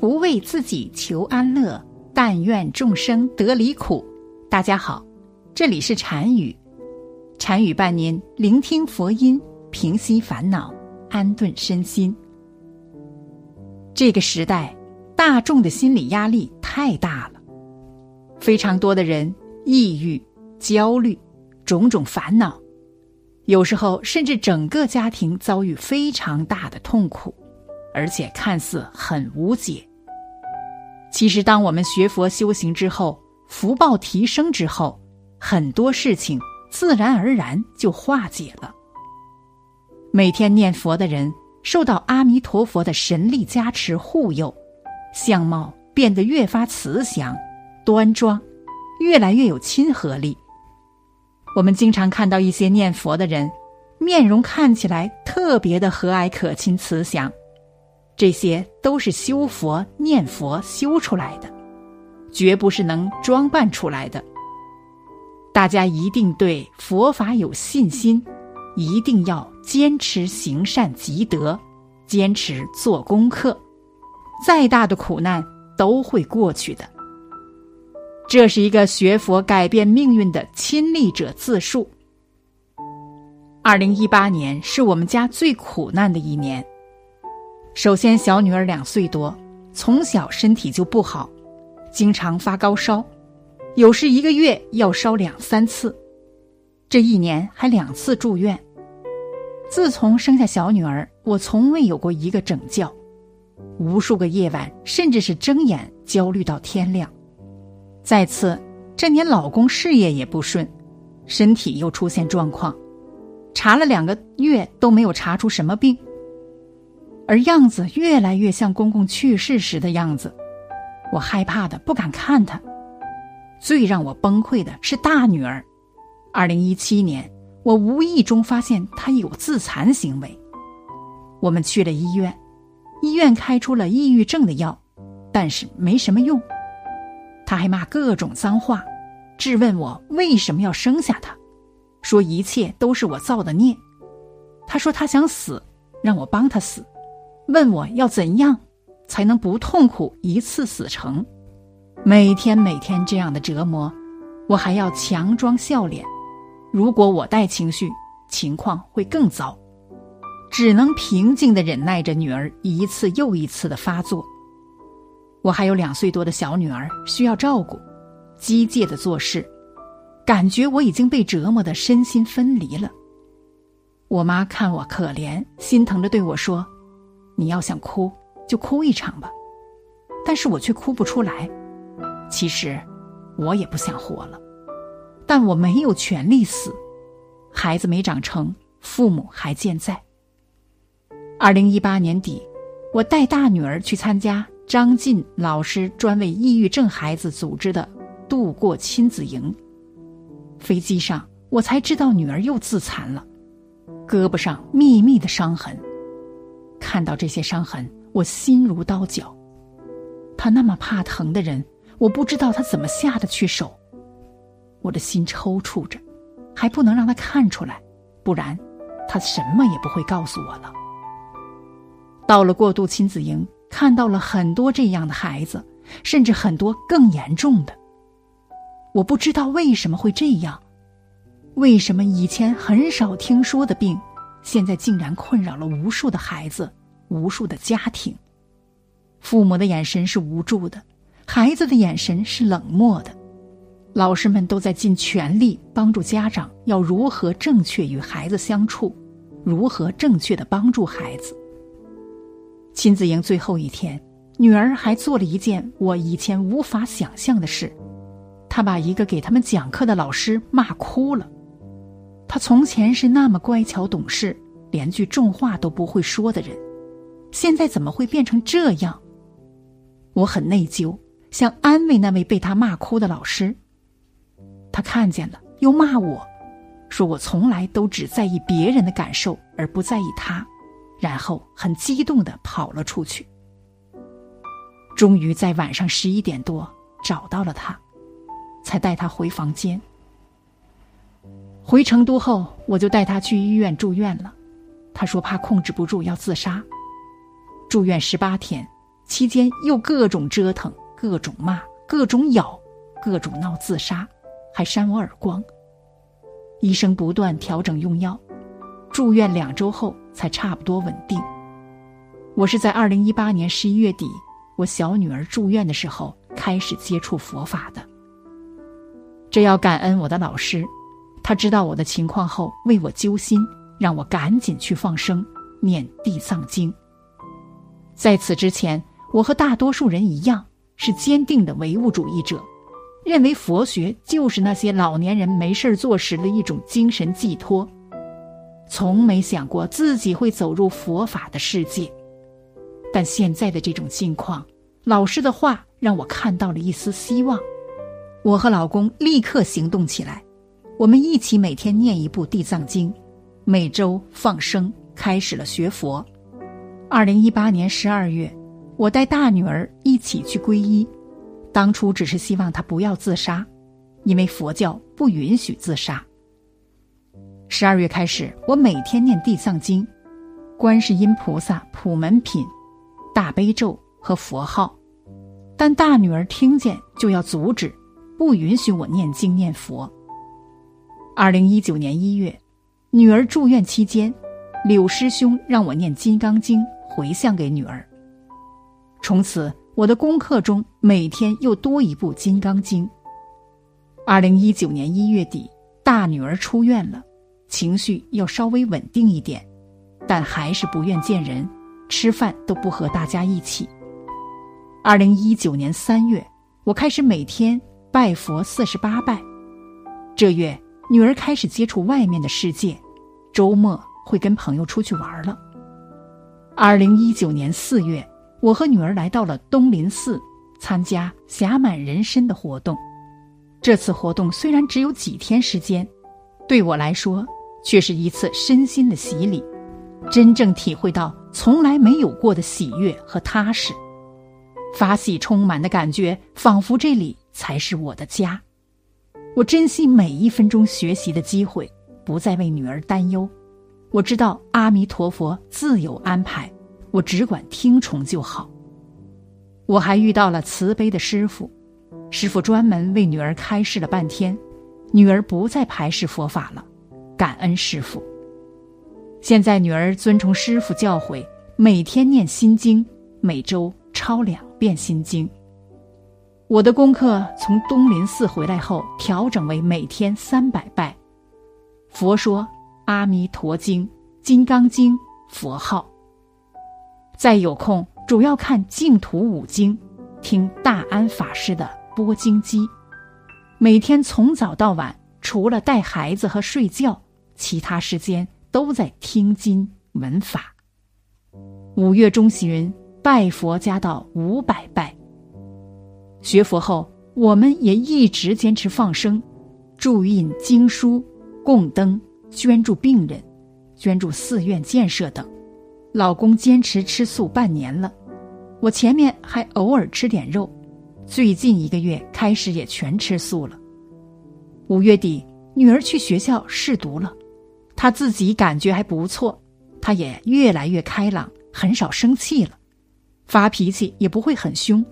不为自己求安乐，但愿众生得离苦。大家好，这里是禅语，禅语伴您聆听佛音，平息烦恼，安顿身心。这个时代，大众的心理压力太大了，非常多的人抑郁、焦虑，种种烦恼，有时候甚至整个家庭遭遇非常大的痛苦，而且看似很无解。其实，当我们学佛修行之后，福报提升之后，很多事情自然而然就化解了。每天念佛的人，受到阿弥陀佛的神力加持护佑，相貌变得越发慈祥、端庄，越来越有亲和力。我们经常看到一些念佛的人，面容看起来特别的和蔼可亲、慈祥。这些都是修佛念佛修出来的，绝不是能装扮出来的。大家一定对佛法有信心，一定要坚持行善积德，坚持做功课，再大的苦难都会过去的。这是一个学佛改变命运的亲历者自述。二零一八年是我们家最苦难的一年。首先，小女儿两岁多，从小身体就不好，经常发高烧，有时一个月要烧两三次，这一年还两次住院。自从生下小女儿，我从未有过一个整觉，无数个夜晚，甚至是睁眼焦虑到天亮。再次，这年老公事业也不顺，身体又出现状况，查了两个月都没有查出什么病。而样子越来越像公公去世时的样子，我害怕的不敢看他。最让我崩溃的是大女儿。二零一七年，我无意中发现她有自残行为。我们去了医院，医院开出了抑郁症的药，但是没什么用。他还骂各种脏话，质问我为什么要生下他，说一切都是我造的孽。他说他想死，让我帮他死。问我要怎样才能不痛苦一次死成？每天每天这样的折磨，我还要强装笑脸。如果我带情绪，情况会更糟。只能平静的忍耐着女儿一次又一次的发作。我还有两岁多的小女儿需要照顾，机械的做事，感觉我已经被折磨的身心分离了。我妈看我可怜，心疼的对我说。你要想哭，就哭一场吧，但是我却哭不出来。其实，我也不想活了，但我没有权利死。孩子没长成，父母还健在。二零一八年底，我带大女儿去参加张晋老师专为抑郁症孩子组织的“度过亲子营”。飞机上，我才知道女儿又自残了，胳膊上密密的伤痕。看到这些伤痕，我心如刀绞。他那么怕疼的人，我不知道他怎么下得去手。我的心抽搐着，还不能让他看出来，不然他什么也不会告诉我了。到了过渡亲子营，看到了很多这样的孩子，甚至很多更严重的。我不知道为什么会这样，为什么以前很少听说的病。现在竟然困扰了无数的孩子，无数的家庭。父母的眼神是无助的，孩子的眼神是冷漠的。老师们都在尽全力帮助家长，要如何正确与孩子相处，如何正确的帮助孩子。亲子营最后一天，女儿还做了一件我以前无法想象的事，她把一个给他们讲课的老师骂哭了。他从前是那么乖巧懂事，连句重话都不会说的人，现在怎么会变成这样？我很内疚，想安慰那位被他骂哭的老师。他看见了，又骂我，说我从来都只在意别人的感受，而不在意他，然后很激动的跑了出去。终于在晚上十一点多找到了他，才带他回房间。回成都后，我就带他去医院住院了。他说怕控制不住要自杀。住院十八天，期间又各种折腾，各种骂，各种咬，各种闹自杀，还扇我耳光。医生不断调整用药，住院两周后才差不多稳定。我是在二零一八年十一月底，我小女儿住院的时候开始接触佛法的。这要感恩我的老师，他知道我的情况后为我揪心，让我赶紧去放生念地藏经。在此之前，我和大多数人一样是坚定的唯物主义者，认为佛学就是那些老年人没事做时的一种精神寄托，从没想过自己会走入佛法的世界。但现在的这种境况，老师的话让我看到了一丝希望。我和老公立刻行动起来，我们一起每天念一部《地藏经》，每周放生，开始了学佛。二零一八年十二月，我带大女儿一起去皈依，当初只是希望她不要自杀，因为佛教不允许自杀。十二月开始，我每天念《地藏经》，观世音菩萨普门品。大悲咒和佛号，但大女儿听见就要阻止，不允许我念经念佛。二零一九年一月，女儿住院期间，柳师兄让我念《金刚经》回向给女儿。从此，我的功课中每天又多一部《金刚经》。二零一九年一月底，大女儿出院了，情绪要稍微稳定一点，但还是不愿见人。吃饭都不和大家一起。二零一九年三月，我开始每天拜佛四十八拜。这月，女儿开始接触外面的世界，周末会跟朋友出去玩了。二零一九年四月，我和女儿来到了东林寺，参加侠满人参的活动。这次活动虽然只有几天时间，对我来说却是一次身心的洗礼。真正体会到从来没有过的喜悦和踏实，法喜充满的感觉，仿佛这里才是我的家。我珍惜每一分钟学习的机会，不再为女儿担忧。我知道阿弥陀佛自有安排，我只管听从就好。我还遇到了慈悲的师傅，师傅专门为女儿开示了半天，女儿不再排斥佛法了，感恩师傅。现在女儿遵从师傅教诲，每天念心经，每周抄两遍心经。我的功课从东林寺回来后调整为每天三百拜，佛说《阿弥陀经》《金刚经》佛号。再有空，主要看净土五经，听大安法师的播经机。每天从早到晚，除了带孩子和睡觉，其他时间。都在听经闻法。五月中旬拜佛加到五百拜。学佛后，我们也一直坚持放生、注印经书、供灯、捐助病人、捐助寺院建设等。老公坚持吃素半年了，我前面还偶尔吃点肉，最近一个月开始也全吃素了。五月底，女儿去学校试读了。她自己感觉还不错，她也越来越开朗，很少生气了，发脾气也不会很凶，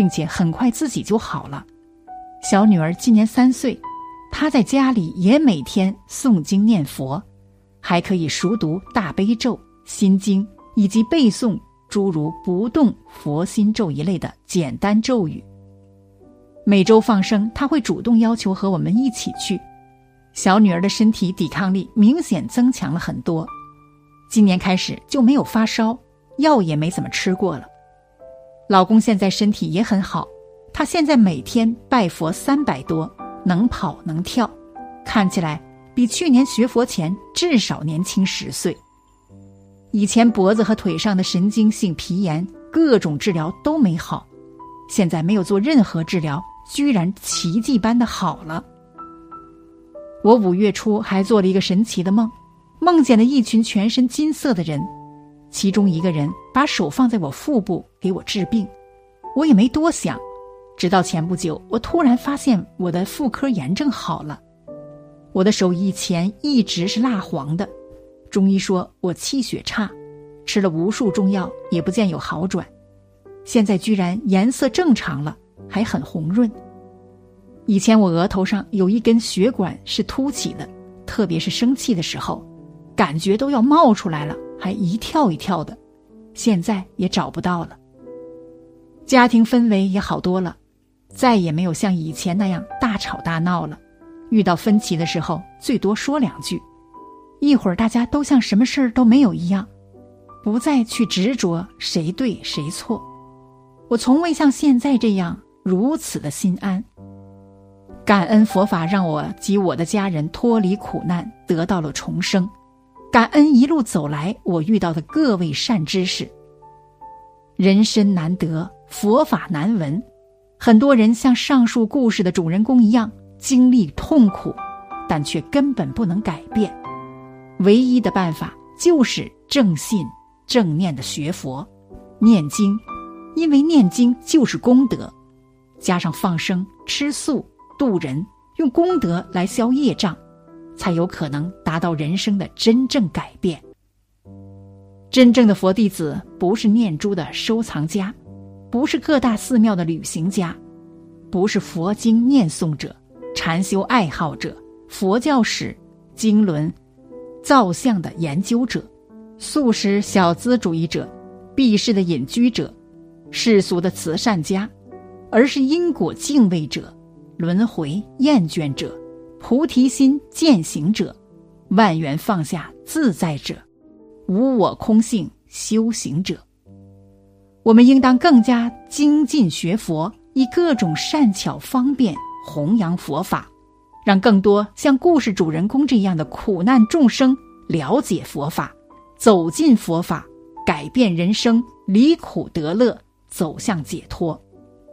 并且很快自己就好了。小女儿今年三岁，她在家里也每天诵经念佛，还可以熟读大悲咒、心经以及背诵诸如不动佛心咒一类的简单咒语。每周放生，她会主动要求和我们一起去。小女儿的身体抵抗力明显增强了很多，今年开始就没有发烧，药也没怎么吃过了。老公现在身体也很好，他现在每天拜佛三百多，能跑能跳，看起来比去年学佛前至少年轻十岁。以前脖子和腿上的神经性皮炎，各种治疗都没好，现在没有做任何治疗，居然奇迹般的好了。我五月初还做了一个神奇的梦，梦见了一群全身金色的人，其中一个人把手放在我腹部给我治病，我也没多想，直到前不久，我突然发现我的妇科炎症好了。我的手以前一直是蜡黄的，中医说我气血差，吃了无数中药也不见有好转，现在居然颜色正常了，还很红润。以前我额头上有一根血管是凸起的，特别是生气的时候，感觉都要冒出来了，还一跳一跳的。现在也找不到了。家庭氛围也好多了，再也没有像以前那样大吵大闹了。遇到分歧的时候，最多说两句，一会儿大家都像什么事儿都没有一样，不再去执着谁对谁错。我从未像现在这样如此的心安。感恩佛法让我及我的家人脱离苦难，得到了重生。感恩一路走来我遇到的各位善知识。人生难得，佛法难闻。很多人像上述故事的主人公一样。经历痛苦，但却根本不能改变。唯一的办法就是正信、正念的学佛、念经，因为念经就是功德，加上放生、吃素、度人，用功德来消业障，才有可能达到人生的真正改变。真正的佛弟子不是念珠的收藏家，不是各大寺庙的旅行家，不是佛经念诵者。禅修爱好者、佛教史、经纶、造像的研究者、素食小资主义者、避世的隐居者、世俗的慈善家，而是因果敬畏者、轮回厌倦者、菩提心践行者、万缘放下自在者、无我空性修行者。我们应当更加精进学佛，以各种善巧方便。弘扬佛法，让更多像故事主人公这样的苦难众生了解佛法，走进佛法，改变人生，离苦得乐，走向解脱。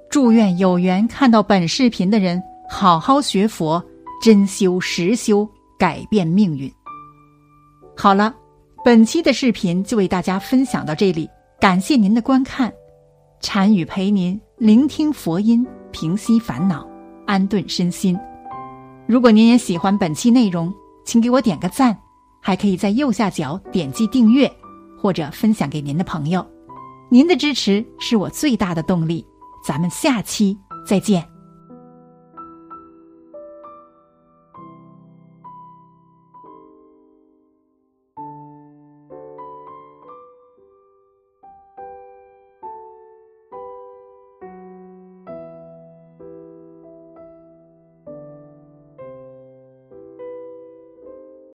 祝愿有缘看到本视频的人，好好学佛，真修实修，改变命运。好了，本期的视频就为大家分享到这里，感谢您的观看。禅语陪您聆听佛音，平息烦恼。安顿身心。如果您也喜欢本期内容，请给我点个赞，还可以在右下角点击订阅，或者分享给您的朋友。您的支持是我最大的动力。咱们下期再见。